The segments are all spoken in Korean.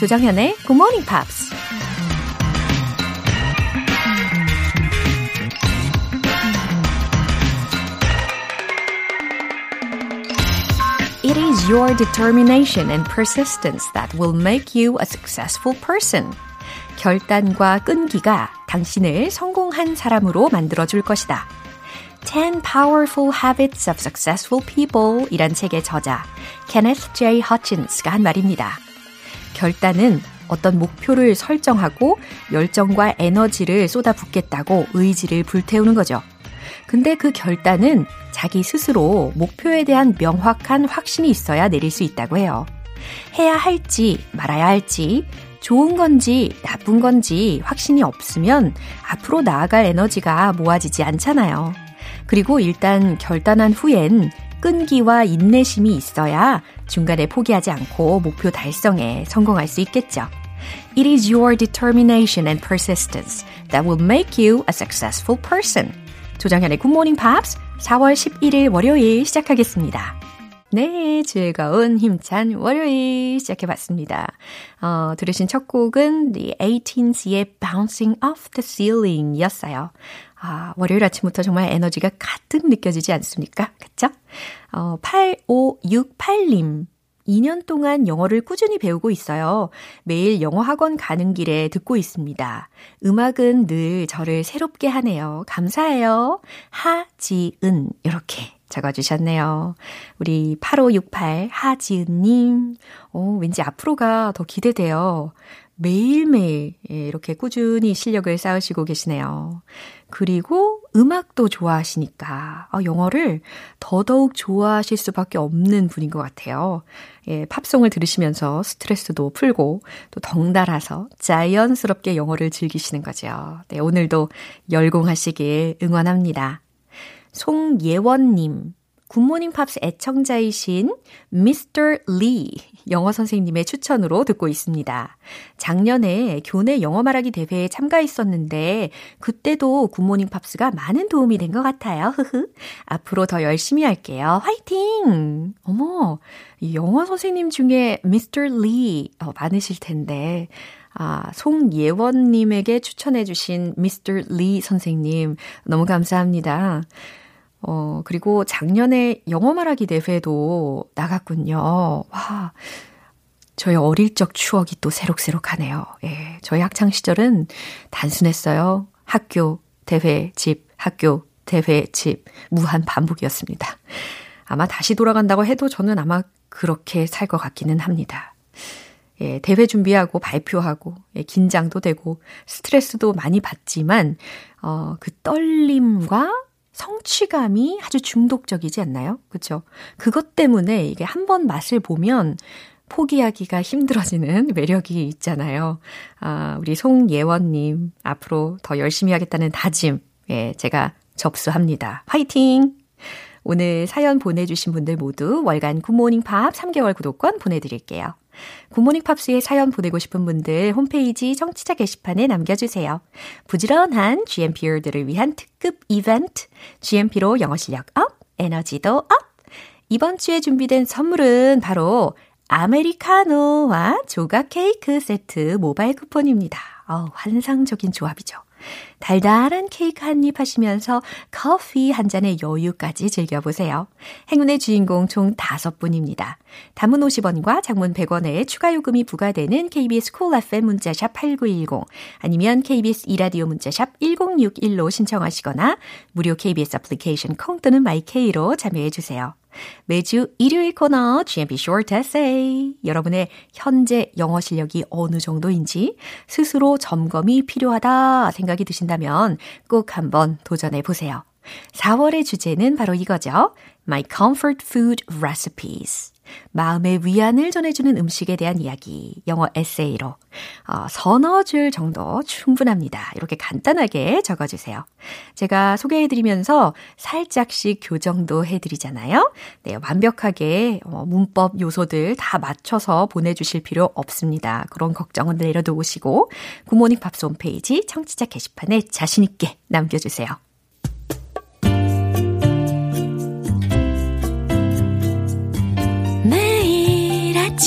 조정현의 Good Morning Pops. It is your determination and persistence that will make you a successful person. 결단과 끈기가 당신을 성공한 사람으로 만들어줄 것이다. 10 Powerful Habits of Successful People 이란 책의 저자 Kenneth J. Hutchins가 한 말입니다. 결단은 어떤 목표를 설정하고 열정과 에너지를 쏟아붓겠다고 의지를 불태우는 거죠. 근데 그 결단은 자기 스스로 목표에 대한 명확한 확신이 있어야 내릴 수 있다고 해요. 해야 할지 말아야 할지 좋은 건지 나쁜 건지 확신이 없으면 앞으로 나아갈 에너지가 모아지지 않잖아요. 그리고 일단 결단한 후엔 끈기와 인내심이 있어야 중간에 포기하지 않고 목표 달성에 성공할 수 있겠죠. It is your determination and persistence that will make you a successful person. 조정현의 Good Morning Pops 4월 11일 월요일 시작하겠습니다. 네, 즐거운 힘찬 월요일 시작해봤습니다. 어, 들으신 첫 곡은 The 18th의 Bouncing Off the Ceiling 이었어요. 아, 월요일 아침부터 정말 에너지가 가득 느껴지지 않습니까? 그쵸? 어, 8568님. 2년 동안 영어를 꾸준히 배우고 있어요. 매일 영어 학원 가는 길에 듣고 있습니다. 음악은 늘 저를 새롭게 하네요. 감사해요. 하지은. 이렇게 적어주셨네요. 우리 8568 하지은님. 오, 왠지 앞으로가 더 기대돼요. 매일매일 예, 이렇게 꾸준히 실력을 쌓으시고 계시네요. 그리고 음악도 좋아하시니까 아, 영어를 더더욱 좋아하실 수밖에 없는 분인 것 같아요. 예, 팝송을 들으시면서 스트레스도 풀고 또 덩달아서 자연스럽게 영어를 즐기시는 거죠. 네, 오늘도 열공하시길 응원합니다. 송예원님, 굿모닝 팝스 애청자이신 미스터 리 영어 선생님의 추천으로 듣고 있습니다. 작년에 교내 영어 말하기 대회에 참가했었는데 그때도 굿모닝 팝스가 많은 도움이 된 것 같아요. 흐흐. 앞으로 더 열심히 할게요. 화이팅! 어머, 영어 선생님 중에 미스터 리 어, 많으실 텐데 아, 송예원님에게 추천해주신 미스터 리 선생님, 너무 감사합니다. 어, 그리고 작년에 영어 말하기 대회도 나갔군요. 와, 저의 어릴 적 추억이 또 새록새록하네요. 예, 저희 학창 시절은 단순했어요. 학교, 대회, 집, 학교, 대회, 집, 무한 반복이었습니다. 아마 다시 돌아간다고 해도 저는 아마 그렇게 살 것 같기는 합니다. 예, 대회 준비하고 발표하고, 예, 긴장도 되고, 스트레스도 많이 받지만, 어, 그 떨림과 성취감이 아주 중독적이지 않나요? 그쵸? 그것 때문에 이게 한 번 맛을 보면 포기하기가 힘들어지는 매력이 있잖아요. 아, 우리 송예원님, 앞으로 더 열심히 하겠다는 다짐, 예, 제가 접수합니다. 화이팅! 오늘 사연 보내주신 분들 모두 월간 굿모닝 팝 3개월 구독권 보내드릴게요. 굿모닝 팝스에 사연 보내고 싶은 분들 홈페이지 청취자 게시판에 남겨주세요. 부지런한 GMPer들을 위한 특급 이벤트, GMP로 영어 실력 up, 에너지도 up! 이번 주에 준비된 선물은 바로 아메리카노와 조각 케이크 세트 모바일 쿠폰입니다. 어, 환상적인 조합이죠. 달달한 케이크 한 입 하시면서 커피 한 잔의 여유까지 즐겨보세요. 행운의 주인공 총 5분입니다. 단문 50원과 장문 100원의 추가 요금이 부과되는 KBS Cool FM 문자샵 8910 아니면 KBS 2라디오 문자샵 1061로 신청하시거나 무료 KBS 애플리케이션 콩 또는 my K로 참여해 주세요. 매주 일요일 코너 GMP Short Essay. 여러분의 현재 영어 실력이 어느 정도인지 스스로 점검이 필요하다 생각이 드신다 면 꼭 한번 도전해 보세요. 4월의 주제는 바로 이거죠. My Comfort Food Recipes. 마음의 위안을 전해주는 음식에 대한 이야기, 영어 에세이로 어, 서너 줄 정도 충분합니다. 이렇게 간단하게 적어주세요. 제가 소개해드리면서 살짝씩 교정도 해드리잖아요. 네, 완벽하게 어, 문법 요소들 다 맞춰서 보내주실 필요 없습니다. 그런 걱정은 내려놓으시고 굿모닝 팝스 홈페이지 청취자 게시판에 자신있게 남겨주세요.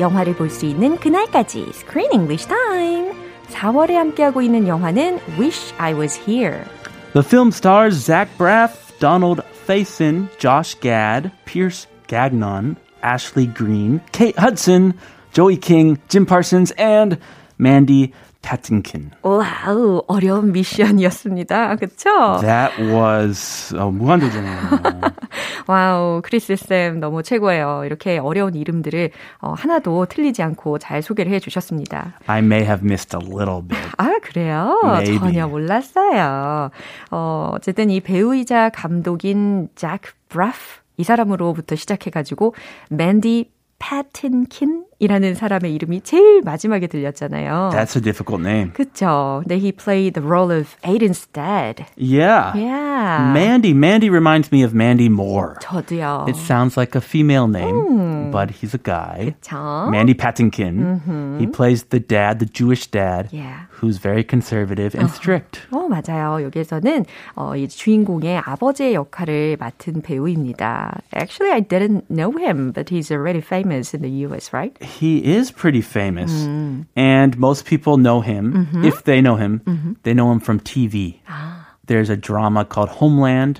영화를 볼 수 있는 그날까지 Screen English Time. 4월에 함께하고 있는 영화는 Wish I Was Here. The film stars Zach Braff, Donald Faison, Josh Gad, Pierce Gagnon, Ashley Green, Kate Hudson, Joey King, Jim Parsons, and Mandy Patinkin. 와우, 어려운 미션이었습니다. 그쵸? That was 어, 무한도전이에요. 와우, 크리스 쌤 너무 최고예요. 이렇게 어려운 이름들을 어, 하나도 틀리지 않고 잘 소개를 해주셨습니다. I may have missed a little bit. 아, 그래요? Maybe. 전혀 몰랐어요. 어, 어쨌든 이 배우이자 감독인 잭 브라프 이 사람으로부터 시작해가지고 맨디 패틴킨 이라는 사람의 이름이 제일 마지막에 들렸잖아요. That's a difficult name. 그쵸. 네, he played the role of Aiden's dad. Yeah. Yeah. Mandy. Mandy reminds me of Mandy Moore. 저도요. It sounds like a female name, but he's a guy. 그쵸? Mandy Patinkin. He plays the dad, the Jewish dad, Yeah. who's very conservative and strict. 어, 맞아요. 여기에서는 어, 이 주인공의 아버지의 역할을 맡은 배우입니다. Actually, I didn't know him, but he's already famous in the US, right? He is pretty famous, mm. and most people know him. Mm-hmm. If they know him, mm-hmm. they know him from TV. Ah. There's a drama called Homeland.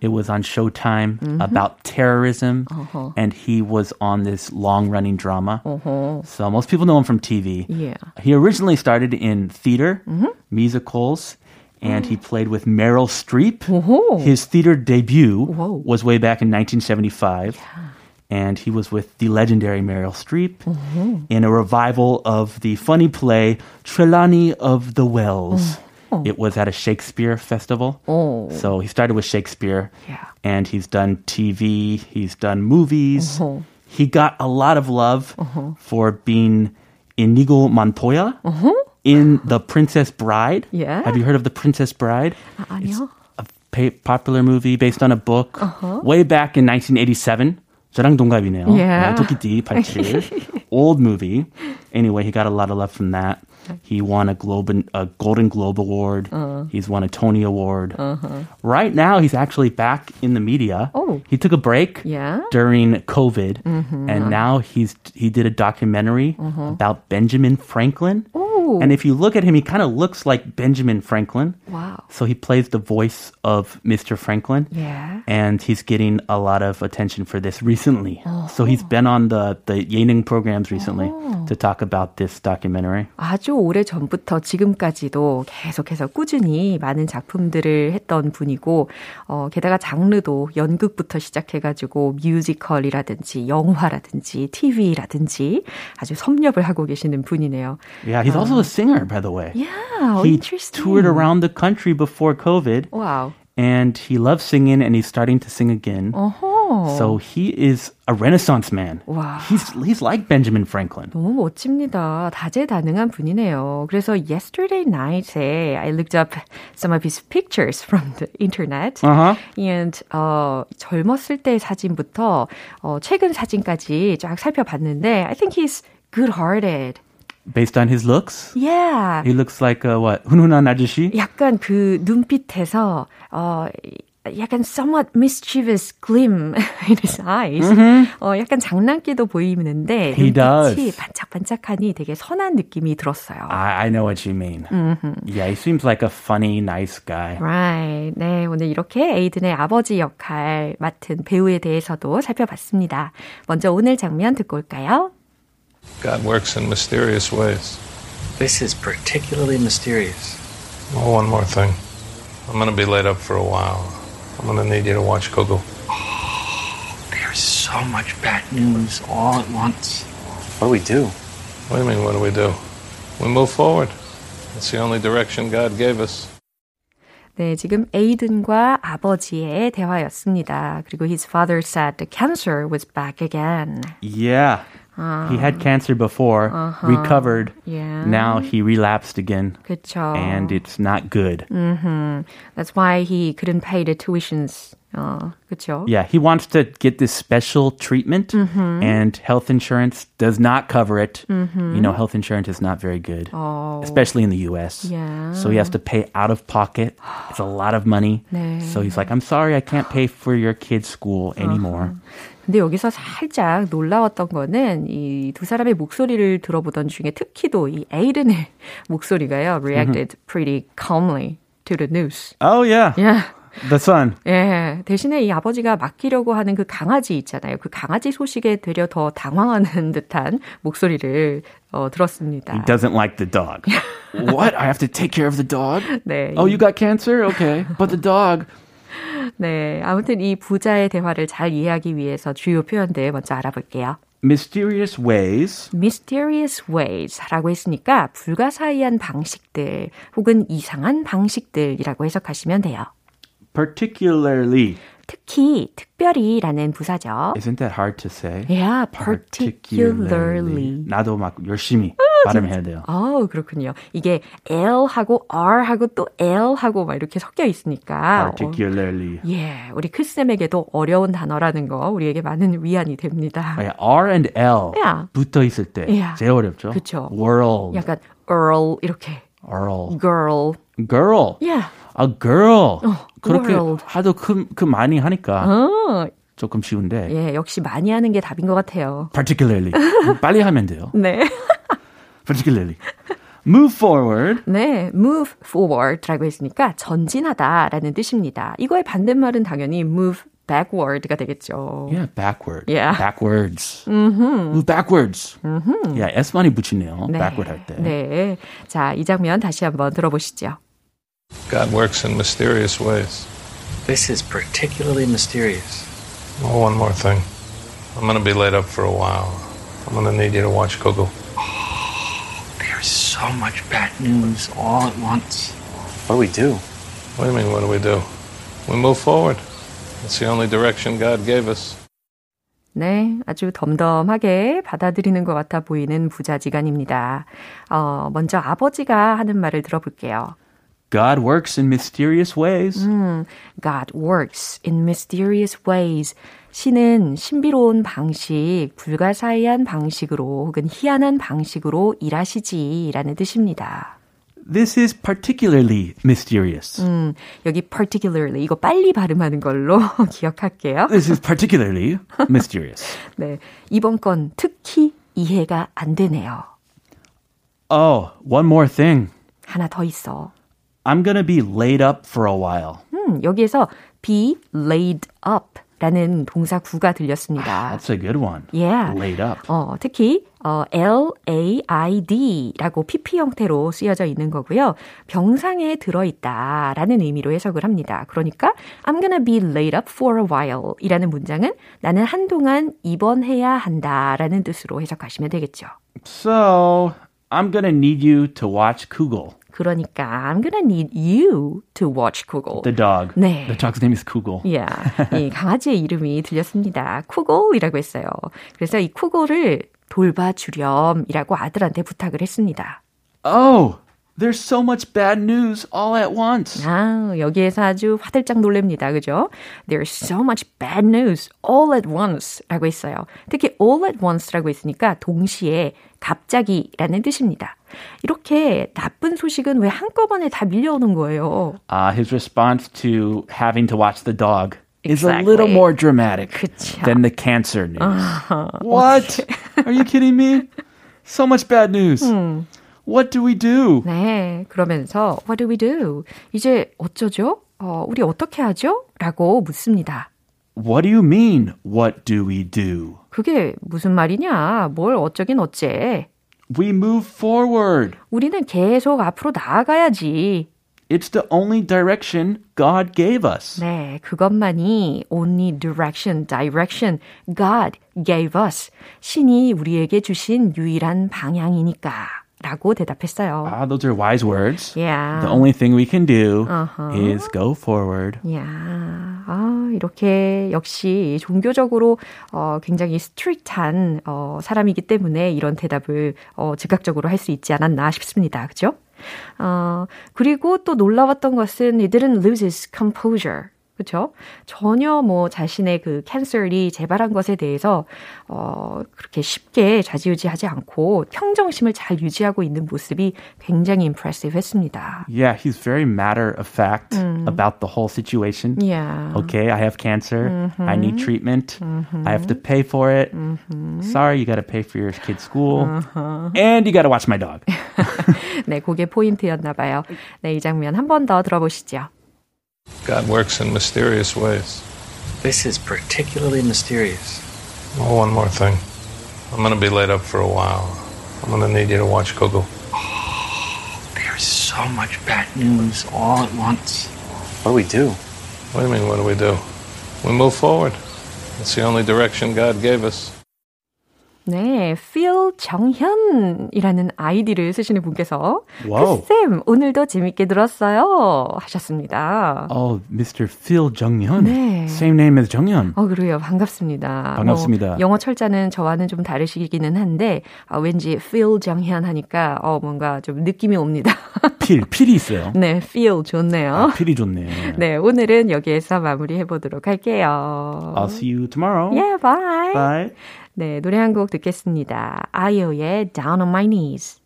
It was on Showtime mm-hmm. about terrorism, uh-huh. and he was on this long running drama. Uh-huh. So most people know him from TV. Yeah. He originally started in theater, musicals, and he ah. played with Meryl Streep. His theater debut Whoa. was way back in 1975 and he was with the legendary Meryl Streep mm-hmm. in a revival of the funny play Trelawney of the Wells. Mm. It was at a Shakespeare festival. Oh. So he started with Shakespeare. Yeah. And he's done TV, he's done movies. Mm-hmm. He got a lot of love mm-hmm. for being Inigo Montoya mm-hmm. in The Princess Bride. Yeah. Have you heard of The Princess Bride? Uh, it's a popular movie based on a book uh-huh. way back in 1987. 저랑 동갑이네요. Yeah. 네, 토끼띠 87. Old movie. Anyway, he got a lot of love from that. He won a, Globe, a Golden Globe Award. Uh-huh. He's won a Tony Award. Right now, he's actually back in the media. Oh. He took a break Yeah. during COVID, and now he's he did a documentary about Benjamin Franklin. Oh. And if you look at him, he kind of looks like Benjamin Franklin. Wow. So he plays the voice of Mr. Franklin. Yeah. And he's getting a lot of attention for this recently. So he's been on the, the 예능 programs recently to talk about this documentary. 아주 오래 전부터 지금까지도 계속해서 꾸준히 많은 작품들을 했던 분이고, 어, 게다가 장르도 연극부터 시작해가지고 뮤지컬이라든지 영화라든지 TV라든지 아주 섭렵을 하고 계시는 분이네요. Yeah, he's also a singer, by the way. Yeah, he interesting. toured around the country before COVID, 와우. and he loves singing, and he's starting to sing again. 어허. So he is a Renaissance man. Wow. He's he's like Benjamin Franklin. 너무 멋집니다. 다재다능한 분이네요. 그래서 yesterday night에 I looked up some of his pictures from the internet. Uh-huh. And 어, 젊었을 때 사진부터 어, 최근 사진까지 쫙 살펴봤는데 I think he's good-hearted. Based on his looks, Yeah. he looks like a what? 훈훈한 아저씨. 약간 그 눈빛에서 어 약간 somewhat mischievous gleam in his eyes. 어 약간 장난기도 보이는데 He 눈빛이 does. 반짝반짝하니 되게 선한 느낌이 들었어요. I, I know what you mean. Yeah, he seems like a funny, nice guy. Right. 네, 오늘 이렇게 에이든의 아버지 역할 맡은 배우에 대해서도 살펴봤습니다. 먼저 오늘 장면 듣고 올까요? God works in mysterious ways. This is particularly mysterious. Oh, one more thing. I'm going to be laid up for a while. I'm going to need you to watch Coco. so much bad news all at once. What do we do? What do you mean, what do we do? We move forward. It's the only direction God gave us. 네, 지금 에이든과 아버지의 대화였습니다. 그리고 his father said the cancer was back again. Yeah. He had cancer before, recovered. Yeah. Now he relapsed again. 그쵸. And it's not good. That's why he couldn't pay the tuitions. 어, 그쵸. Yeah, he wants to get this special treatment, and health insurance does not cover it. You know, health insurance is not very good, especially in the US. Yeah. So he has to pay out of pocket. It's a lot of money. 네. So he's like, I'm sorry, I can't pay for your kid's school anymore. 근데 여기서 살짝 놀라웠던 거는 이 두 사람의 목소리를 들어보던 중에 특히도 이 에이든의 목소리가요, reacted pretty calmly to the news. Oh, yeah. Yeah. The son. 예, 대신에 이 아버지가 맡기려고 하는 그 강아지 있잖아요. 그 강아지 소식에 되려 더 당황하는 듯한 목소리를 어, 들었습니다. He doesn't like the dog. what? I have to take care of the dog? 네, Oh, you got cancer? Okay. But the dog. 네, 아무튼 이 부자의 대화를 잘 이해하기 위해서 주요 표현들 먼저 알아볼게요. Mysterious ways. mysterious ways라고 했으니까 불가사의한 방식들 혹은 이상한 방식들이라고 해석하시면 돼요. Particularly. 특히 특별히라는 부사죠. Isn't that hard to say? Yeah, particularly. 나도 막 열심히 발음해야 돼요. 어, 그렇군요. 이게 L하고 R하고 또 L하고 막 이렇게 섞여 있으니까. Particularly. 어, 예, 우리 크쌤에게도 어려운 단어라는 거 우리에게 많은 위안이 됩니다. 아, R and L Yeah. 붙어 있을 때 Yeah. 제일 어렵죠. 그쵸. World, 약간 Earl 이렇게 Earl, girl. girl, Yeah. A girl. 그렇게 world. 하도 그, 그 많이 하니까 어, 조금 쉬운데. 예, 역시 많이 하는 게 답인 것 같아요. Particularly 빨리 하면 돼요. 네. Particularly move forward. 네, move forward라고 했으니까 전진하다라는 뜻입니다. 이거의 반대말은 당연히 move backward가 되겠죠. Yeah, backward. Yeah. Backwards. Move backwards. Yeah, S 많이 붙이네요. backward 할 때. 네. 자, 이 장면 다시 한번 들어보시죠. God works in mysterious ways. This is particularly mysterious. Oh, one more thing. I'm gonna be laid up for a while. I'm gonna need you to watch Google. There's so much bad news all at once. What do we do? What do you mean, what do we do? We move forward. It's the only direction God gave us. 네, 아주 덤덤하게 받아들이는 것 같아 보이는 부자지간입니다. 어, 먼저 아버지가 하는 말을 들어볼게요. God works in mysterious ways. God works in mysterious ways. 신은 신비로운 방식, 불가사의한 방식으로 혹은 희한한 방식으로 일하시지라는 뜻입니다. This is particularly mysterious. 음, 여기 particularly 이거 빨리 발음하는 걸로 기억할게요. This is particularly mysterious. 네, 이번 건 특히 이해가 안 되네요. Oh, one more thing. 하나 더 있어. I'm gonna be laid up for a while. 음, 여기에서 be laid up 라는 동사 구가 들렸습니다. That's a good one. Yeah. Laid up. 어, 특히 어, L-A-I-D라고 PP 형태로 쓰여져 있는 거고요. 병상에 들어있다 라는 의미로 해석을 합니다. 그러니까 I'm gonna be laid up for a while 이라는 문장은 나는 한동안 입원해야 한다 라는 뜻으로 해석하시면 되겠죠. So, I'm gonna need you to watch Kugel, 그러니까 I'm gonna need you to watch Google. the dog. 네. The dog's name is Kugel. 야, 이 강아지의 이름이 들렸습니다. 쿠골이라고 했어요. 그래서 이 쿠골을 돌봐주렴이라고 아들한테 부탁을 했습니다. Oh, there's so much bad news all at once. 아, 여기에서 아주 화들짝 놀랍니다. 그죠? There's so much bad news all at once 라고 했어요. 특히 all at once라고 했으니까 동시에 갑자기라는 뜻입니다. 이렇게 나쁜 소식은 왜 한꺼번에 다 밀려오는 거예요? Uh, his response to having to watch the dog is a Exactly. little more dramatic 그쵸. than the cancer news. What? Are you kidding me? So much bad news. What do we do? 네, 그러면서 what do we do? 이제 어쩌죠? 어, 우리 어떻게 하죠? 라고 묻습니다. What do you mean, what do we do? 그게 무슨 말이냐? 뭘 어쩌긴 어째? We move forward. 우리는 계속 앞으로 나아가야지. It's the only direction God gave us. 네, 그것만이 only direction, direction God gave us. 신이 우리에게 주신 유일한 방향이니까. 라고 대답했어요. Ah, those are wise words. Yeah. The only thing we can do Uh-huh. is go forward. 야, 아, 이렇게 역시 종교적으로 어, 굉장히 strict한 어, 사람이기 때문에 이런 대답을 어, 즉각적으로 할 수 있지 않았나 싶습니다. 그죠? 어, 그리고 또 놀라웠던 것은 he didn't lose his composure. 그렇죠? 전혀 뭐 자신의 그 cancer이 재발한 것에 대해서 어 그렇게 쉽게 좌지우지하지 않고 평정심을 잘 유지하고 있는 모습이 굉장히 impressive했습니다. Yeah, he's very matter of fact about the whole situation. Yeah. Okay, I have cancer. I need treatment. I have to pay for it. Sorry, you got to pay for your kid's school. And you got to watch my dog. 네, 그게 포인트였나 봐요. 네, 이 장면 한 번 더 들어보시죠. God works in mysterious ways. This is particularly mysterious. Oh, one more thing. I'm going to be laid up for a while. I'm going to need you to watch Google. Oh, there's so much bad news all at once. What do we do? What do you mean, what do we do? We move forward. It's the only direction God gave us. 네, Phil 정현이라는 아이디를 쓰시는 분께서 와우. 쌤 오늘도 재밌게 들었어요 하셨습니다. Oh, Mr. Phil Junghyun. 네. Same name as Junghyun. 어 그래요 반갑습니다. 반갑습니다. 뭐, 영어 철자는 저와는 좀 다르시기는 한데 아, 왠지 Phil 정현 하니까 어 뭔가 좀 느낌이 옵니다. 필, 필이 있어요. 네, Phil 좋네요. 아, 필이 좋네. 네, 오늘은 여기에서 마무리해 보도록 할게요. I'll see you tomorrow. Yeah, bye. Bye. 네, 노래 한 곡 듣겠습니다. 아이오의 Down on My Knees.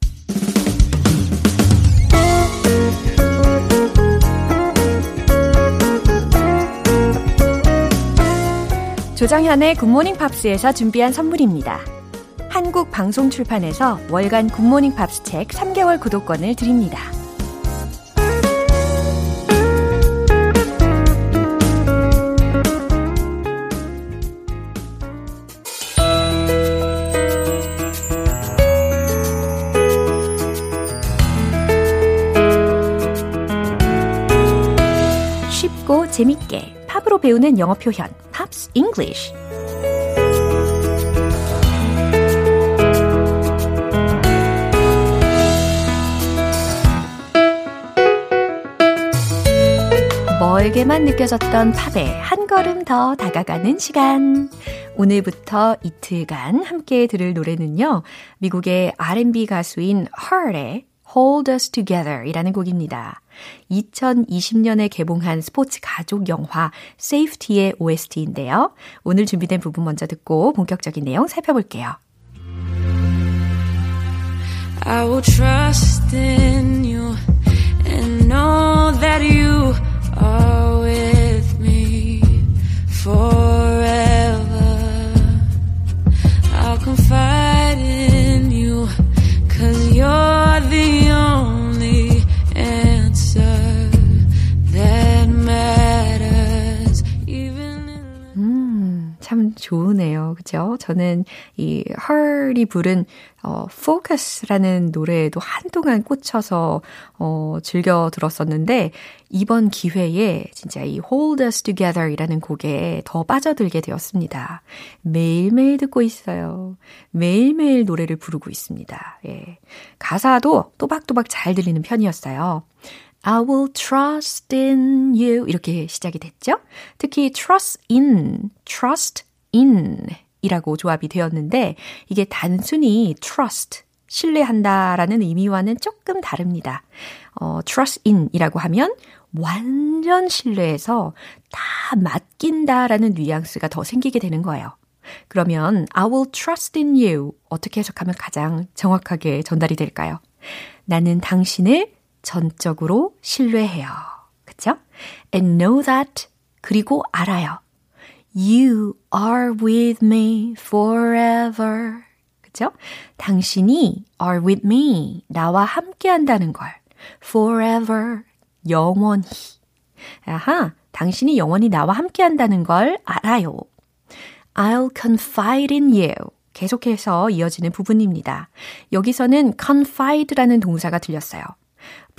조정현의 굿모닝 팝스에서 준비한 선물입니다. 한국 방송 출판에서 월간 굿모닝 팝스 책 3개월 구독권을 드립니다. 재밌게 팝으로 배우는 영어 표현 Pops English 멀게만 느껴졌던 팝에 한 걸음 더 다가가는 시간. 오늘부터 이틀간 함께 들을 노래는요. 미국의 R&B 가수인 H.E.R.의 Hold Us Together 이라는 곡입니다. 2020년에 개봉한 스포츠 가족 영화 Safety의 OST인데요. 오늘 준비된 부분 먼저 듣고 본격적인 내용 살펴볼게요. I will trust in you and know that you 저는 이 헐이 부른 어, Focus라는 노래에도 한동안 꽂혀서 어, 즐겨 들었었는데 이번 기회에 진짜 이 Hold Us Together 이라는 곡에 더 빠져들게 되었습니다. 매일매일 듣고 있어요. 매일매일 노래를 부르고 있습니다. 예. 가사도 또박또박 잘 들리는 편이었어요. I will trust in you. 이렇게 시작이 됐죠? 특히 trust in, trust in 이라고 조합이 되었는데 이게 단순히 trust, 신뢰한다라는 의미와는 조금 다릅니다. 어, trust in 이라고 하면 완전 신뢰해서 다 맡긴다라는 뉘앙스가 더 생기게 되는 거예요. 그러면 I will trust in you 어떻게 해석하면 가장 정확하게 전달이 될까요? 나는 당신을 전적으로 신뢰해요. 그쵸? And know that 그리고 알아요. You are with me forever. 그쵸? 당신이 are with me. 나와 함께 한다는 걸. forever. 영원히. 아하. 당신이 영원히 나와 함께 한다는 걸 알아요. I'll confide in you. 계속해서 이어지는 부분입니다. 여기서는 confide라는 동사가 들렸어요.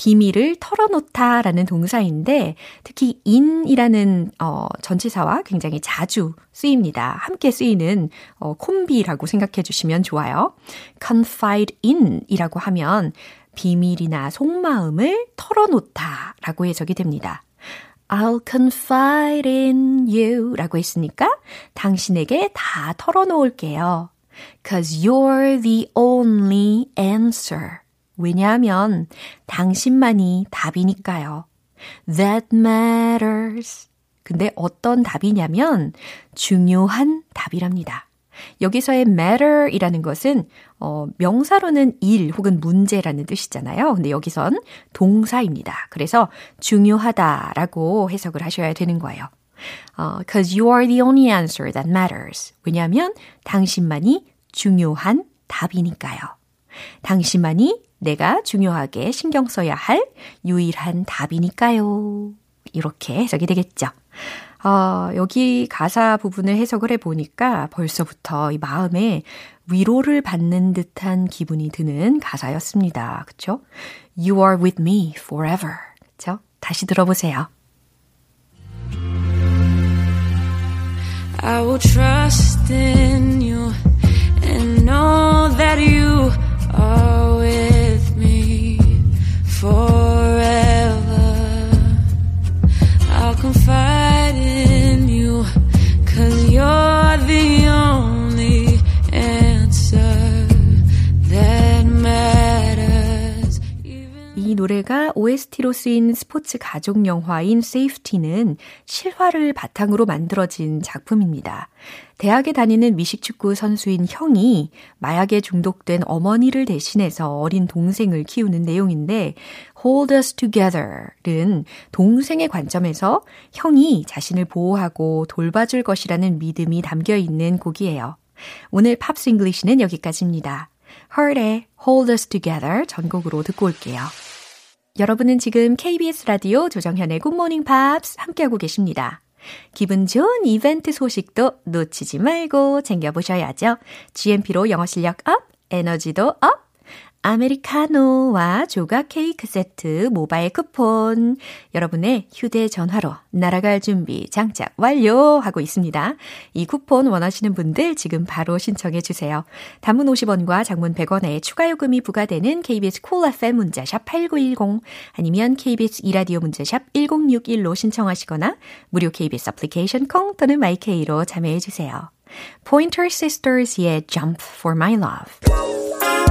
비밀을 털어놓다 라는 동사인데 특히 in이라는 어, 전치사와 굉장히 자주 쓰입니다. 함께 쓰이는 어, 콤비라고 생각해 주시면 좋아요. confide in 이라고 하면 비밀이나 속마음을 털어놓다 라고 해석이 됩니다. I'll confide in you 라고 했으니까 당신에게 다 털어놓을게요. Cause you're the only answer. 왜냐하면 당신만이 답이니까요. That matters. 근데 어떤 답이냐면 중요한 답이랍니다. 여기서의 matter이라는 것은 어, 명사로는 일 혹은 문제라는 뜻이잖아요. 근데 여기선 동사입니다. 그래서 중요하다라고 해석을 하셔야 되는 거예요. 어, cause you are the only answer that matters. 왜냐하면 당신만이 중요한 답이니까요. 당신만이 내가 중요하게 신경 써야 할 유일한 답이니까요. 이렇게 해석이 되겠죠. 어, 여기 가사 부분을 해석을 해보니까 벌써부터 이 마음에 위로를 받는 듯한 기분이 드는 가사였습니다. 그쵸? You are with me forever. 그쵸? 다시 들어보세요. I will trust in you and know that you 노래가 OST로 쓰인 스포츠 가족 영화인 Safety는 실화를 바탕으로 만들어진 작품입니다. 대학에 다니는 미식축구 선수인 형이 마약에 중독된 어머니를 대신해서 어린 동생을 키우는 내용인데 Hold Us Together는 동생의 관점에서 형이 자신을 보호하고 돌봐줄 것이라는 믿음이 담겨 있는 곡이에요. 오늘 팝스 English는 여기까지입니다. H.E.R.의 Hold Us Together 전곡으로 듣고 올게요. 여러분은 지금 KBS 라디오 조정현의 굿모닝 팝스 함께하고 계십니다. 기분 좋은 이벤트 소식도 놓치지 말고 챙겨보셔야죠. GMP로 영어 실력 up, 에너지도 up, 아메리카노와 조각 케이크 세트 모바일 쿠폰 여러분의 휴대전화로 날아갈 준비 장착 완료하고 있습니다. 이 쿠폰 원하시는 분들 지금 바로 신청해 주세요. 단문 50원과 장문 100원의 추가 요금이 부과되는 KBS Cool FM 문자샵 8910 아니면 KBS 이라디오 문자샵 1061로 신청하시거나 무료 KBS 애플리케이션 콩 또는 마이케이로 참여해 주세요. Pointer Sisters의 Jump for My Love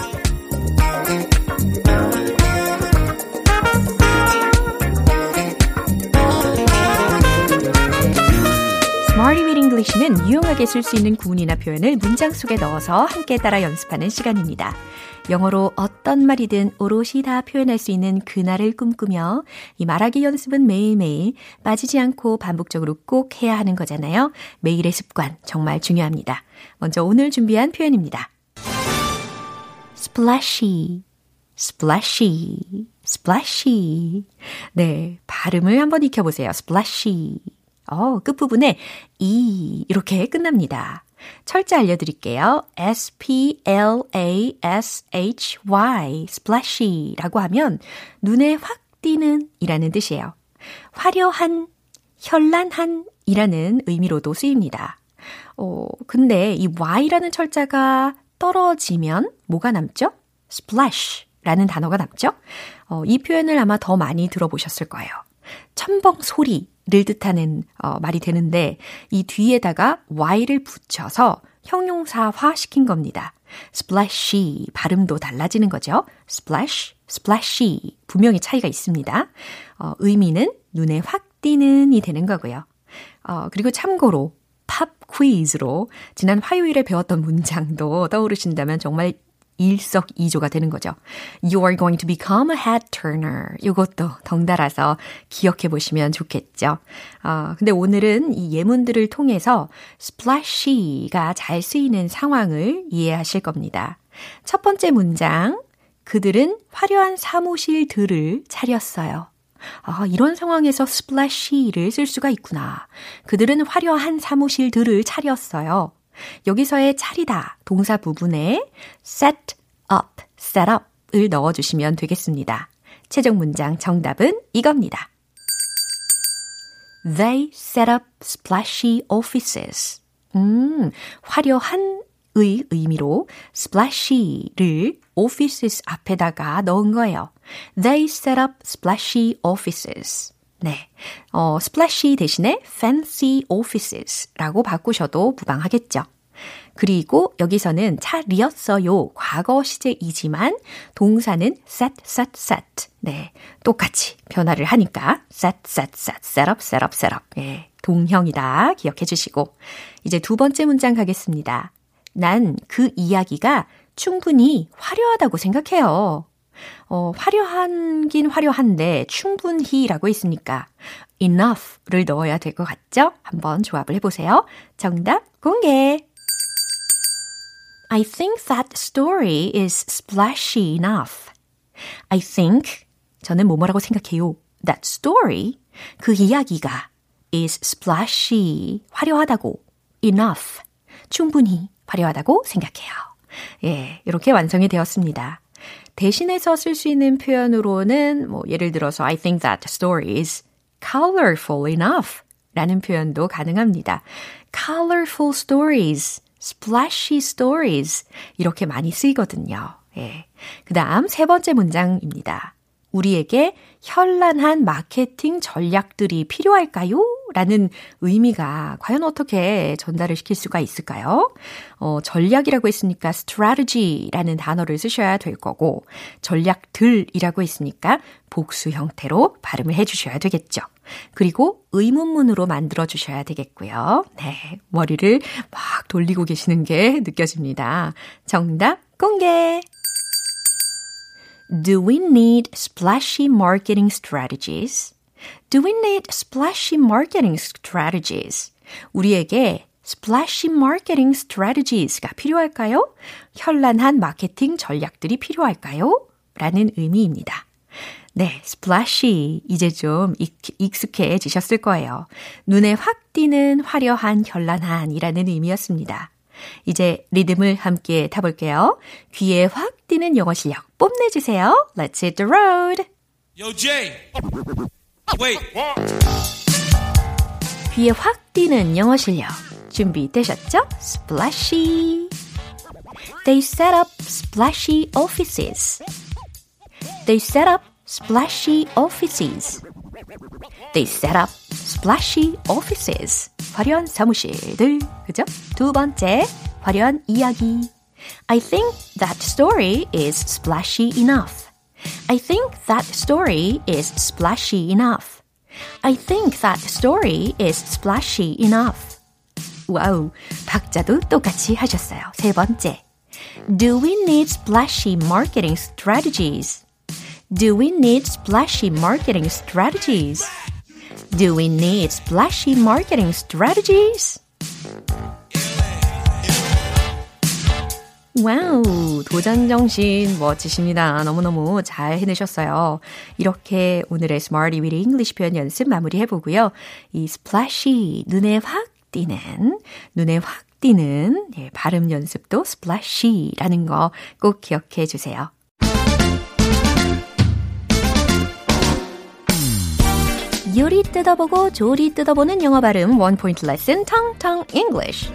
English는 유용하게 쓸 수 있는 구문이나 표현을 문장 속에 넣어서 함께 따라 연습하는 시간입니다. 영어로 어떤 말이든 오롯이 다 표현할 수 있는 그날을 꿈꾸며 이 말하기 연습은 매일매일 빠지지 않고 반복적으로 꼭 해야 하는 거잖아요. 매일의 습관 정말 중요합니다. 먼저 오늘 준비한 표현입니다. splashy, splashy, splashy. 네, 발음을 한번 익혀보세요. splashy. 어, 끝부분에 이 이렇게 끝납니다. 철자 알려드릴게요. S-P-L-A-S-H-Y, splashy라고 하면 눈에 확 띄는 이라는 뜻이에요. 화려한, 현란한 이라는 의미로도 쓰입니다. 어, 근데 이 Y라는 철자가 떨어지면 뭐가 남죠? splash 라는 단어가 남죠? 어, 이 표현을 아마 더 많이 들어보셨을 거예요. 첨벙 소리 를 뜻하는 어, 말이 되는데 이 뒤에다가 y를 붙여서 형용사화 시킨 겁니다. splashy 발음도 달라지는 거죠. splash, splashy 분명히 차이가 있습니다. 어, 의미는 눈에 확 띄는이 되는 거고요. 어, 그리고 참고로 팝 퀴즈로 지난 화요일에 배웠던 문장도 떠오르신다면 정말 일석이조가 되는 거죠. You are going to become a head turner. 이것도 덩달아서 기억해 보시면 좋겠죠. 어, 근데 오늘은 이 예문들을 통해서 splashy가 잘 쓰이는 상황을 이해하실 겁니다. 첫 번째 문장. 그들은 화려한 사무실들을 차렸어요. 아, 이런 상황에서 splashy를 쓸 수가 있구나. 그들은 화려한 사무실들을 차렸어요. 여기서의 차리다 동사 부분에 set up, set up을 넣어주시면 되겠습니다. 최종 문장 정답은 이겁니다. They set up splashy offices. 음, 화려한 의 의미로 splashy를 offices 앞에다가 넣은 거예요. They set up splashy offices. 네. 어, splashy 대신에 fancy offices라고 바꾸셔도 무방하겠죠. 그리고 여기서는 차리었어요. 과거 시제이지만 동사는 set, set, set. 네. 똑같이 변화를 하니까 set, set, set, set up, set up, set up. 예. 동형이다. 기억해 주시고. 이제 두 번째 문장 가겠습니다. 난 그 이야기가 충분히 화려하다고 생각해요. 어, 화려한긴 화려한데 충분히라고 했으니까 enough를 넣어야 될 것 같죠? 한번 조합을 해보세요. 정답 공개! I think that story is splashy enough. I think 저는 뭐뭐라고 생각해요. That story 그 이야기가 is splashy 화려하다고 enough 충분히 화려하다고 생각해요. 예, 이렇게 완성이 되었습니다. 대신해서 쓸 수 있는 표현으로는 뭐 예를 들어서 I think that story is colorful enough 라는 표현도 가능합니다. colorful stories, splashy stories 이렇게 많이 쓰이거든요. 예. 그 다음 세 번째 문장입니다. 우리에게 현란한 마케팅 전략들이 필요할까요? 라는 의미가 과연 어떻게 전달을 시킬 수가 있을까요? 어, 전략이라고 했으니까 strategy라는 단어를 쓰셔야 될 거고, 전략들이라고 했으니까 복수 형태로 발음을 해 주셔야 되겠죠. 그리고 의문문으로 만들어 주셔야 되겠고요. 네. 머리를 막 돌리고 계시는 게 느껴집니다. 정답 공개! Do we need splashy marketing strategies? Do we need splashy marketing strategies? 우리에게 splashy marketing strategies가 필요할까요? 현란한 마케팅 전략들이 필요할까요? 라는 의미입니다. 네, splashy 이제 좀 익숙해지셨을 거예요. 눈에 확 띄는 화려한 현란한이라는 의미였습니다. 이제 리듬을 함께 타볼게요. 귀에 확 띄는 영어 실력 뽐내주세요. Let's hit the road. Yo, Jay. Wait. 귀에 확 띄는 영어 실력 준비되셨죠? Splashy. They set up splashy offices. They set up splashy offices. They set up splashy offices. 화려한 사무실들. 그죠? 두 번째, 화려한 이야기. I think that story is splashy enough. I think that story is splashy enough. I think that story is splashy enough. 와우, 박자도 똑같이 하셨어요. 세 번째. Do we need splashy marketing strategies? Do we need splashy marketing strategies? Do we need splashy marketing strategies? 와우, 도전 정신 멋지십니다. 너무너무 잘 해내셨어요. 이렇게 오늘의 Smarty with English 표현 연습 마무리해 보고요. 이 splashy, 눈에 확 띄는, 눈에 확 띄는 예, 발음 연습도 splashy라는 거 꼭 기억해 주세요. 요리 뜯어보고 조리 뜯어보는 영어 발음 원 포인트 레슨 텅텅 English.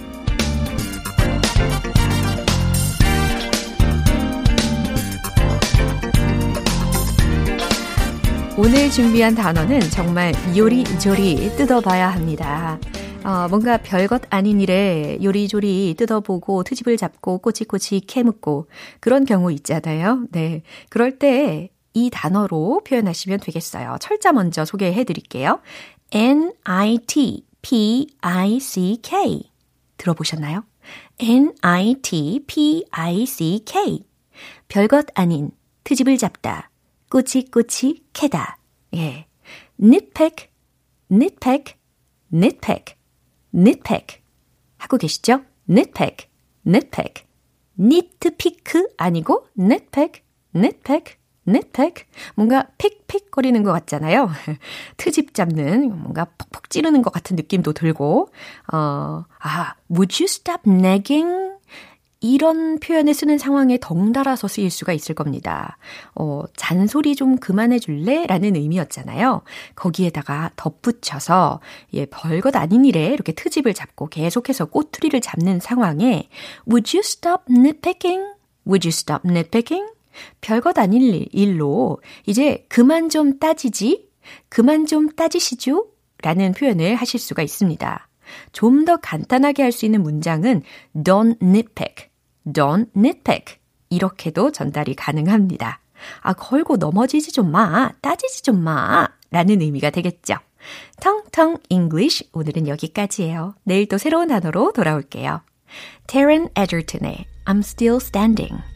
오늘 준비한 단어는 정말 요리조리 뜯어봐야 합니다. 어, 뭔가 별것 아닌 일에 요리조리 뜯어보고 트집을 잡고 꼬치꼬치 캐묻고 그런 경우 있잖아요. 네. 그럴 때 이 단어로 표현하시면 되겠어요. 철자 먼저 소개해 드릴게요. N-I-T-P-I-C-K. 들어보셨나요? N-I-T-P-I-C-K. 별것 아닌 트집을 잡다. 꼬치꼬치 캐다. 예. nitpick, nitpick, nitpick, nitpick. 하고 계시죠? nitpick, nitpick. nitpick 아니고 nitpick, nitpick, nitpick. 뭔가 픽픽거리는 것 같잖아요. 트집 잡는 뭔가 퍽퍽 찌르는 것 같은 느낌도 들고, 어, 아, would you stop nagging? 이런 표현을 쓰는 상황에 덩달아서 쓰일 수가 있을 겁니다. 어, 잔소리 좀 그만해 줄래? 라는 의미였잖아요. 거기에다가 덧붙여서, 예, 별것 아닌 일에 이렇게 트집을 잡고 계속해서 꼬투리를 잡는 상황에, Would you stop nitpicking? Would you stop nitpicking? 별것 아닌 일로, 이제 그만 좀 따지지? 그만 좀 따지시죠? 라는 표현을 하실 수가 있습니다. 좀 더 간단하게 할 수 있는 문장은 don't nitpick, don't nitpick 이렇게도 전달이 가능합니다. 아, 걸고 넘어지지 좀 마, 따지지 좀 마, 라는 의미가 되겠죠. 텅텅 English 오늘은 여기까지예요. 내일 또 새로운 단어로 돌아올게요. Taryn Edgerton의 I'm Still Standing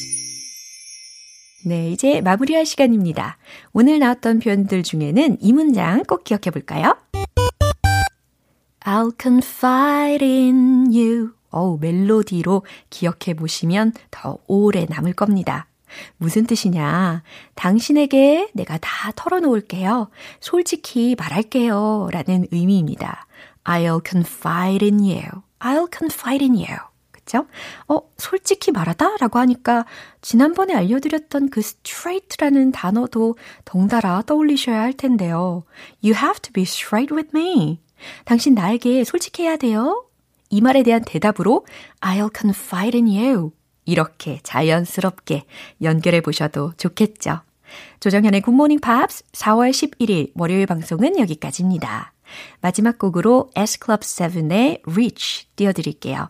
네, 이제 마무리할 시간입니다. 오늘 나왔던 표현들 중에는 이 문장 꼭 기억해 볼까요? I'll confide in you. 어우, 멜로디로 기억해 보시면 더 오래 남을 겁니다. 무슨 뜻이냐? 당신에게 내가 다 털어놓을게요. 솔직히 말할게요. 라는 의미입니다. I'll confide in you. I'll confide in you. 그쵸? 어, 솔직히 말하다? 라고 하니까 지난번에 알려드렸던 그 straight라는 단어도 덩달아 떠올리셔야 할 텐데요. You have to be straight with me. 당신 나에게 솔직해야 돼요. 이 말에 대한 대답으로 I'll confide in you. 이렇게 자연스럽게 연결해 보셔도 좋겠죠. 조정현의 굿모닝 팝스 4월 11일 월요일 방송은 여기까지입니다. 마지막 곡으로 S클럽7의 Reach 띄워드릴게요.